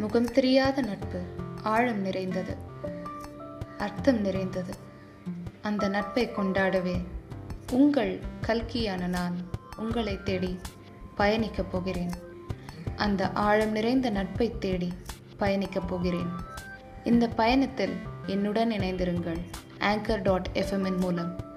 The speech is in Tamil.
முகம் தெரியாத நட்பு ஆழம் நிறைந்தது. அர்த்தம் நிறைந்தது. அந்த நட்பை கொண்டாடவே உங்கள் கல்கியான நான் உங்களை தேடி பயணிக்கப் போகிறேன். அந்த ஆழம் நிறைந்த நட்பை தேடி பயணிக்கப் போகிறேன். இந்த பயணத்தில் என்னுடன் இணைந்திருங்கள். ஆங்கர் டாட் எஃப்எம்என் மூலம்.